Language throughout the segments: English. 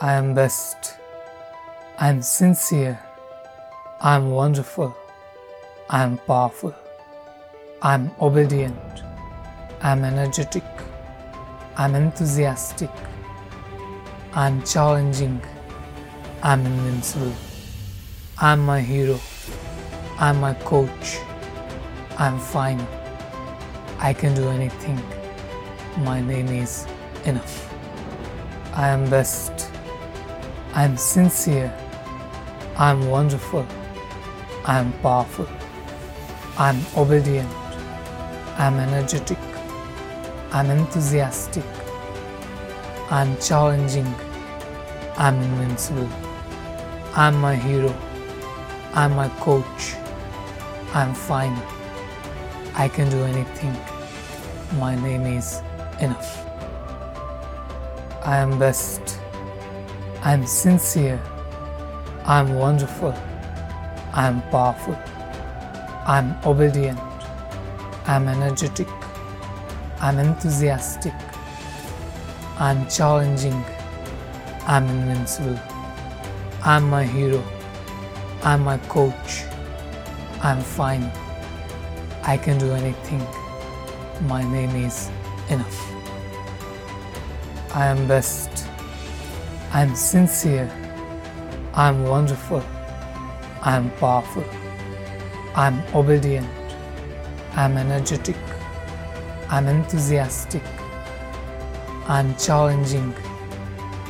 I am best. I am sincere. I am wonderful. I am powerful. I am obedient. I am energetic. I am enthusiastic. I am challenging. I am invincible. I am my hero. I am my coach. I am fine. I can do anything. My name is enough. I am best. I am sincere. I am wonderful. I am powerful. I am obedient. I am energetic. I am enthusiastic. I am challenging. I am invincible. I am my hero. I am my coach. I am fine. I can do anything. My name is enough. I am best. I am sincere. I am wonderful. I am powerful. I am obedient. I am energetic. I am enthusiastic. I am challenging. I am invincible. I am my hero. I am my coach. I am fine. I can do anything. My name is enough. I am best. I am sincere. I am wonderful. I am powerful. I am obedient. I am energetic. I am enthusiastic. I am challenging.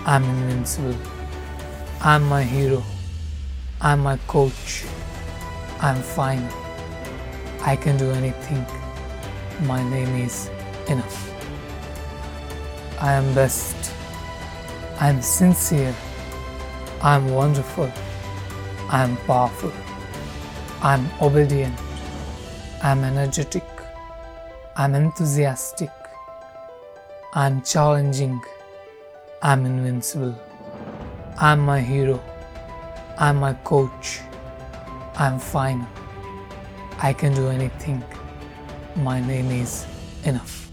I am invincible. I am my hero. I am my coach. I am fine. I can do anything. My name is enough. I am best. I am sincere. I am wonderful. I am powerful. I am obedient. I am energetic. I am enthusiastic. I am challenging. I am invincible. I am my hero. I am my coach. I am fine. I can do anything. My name is enough.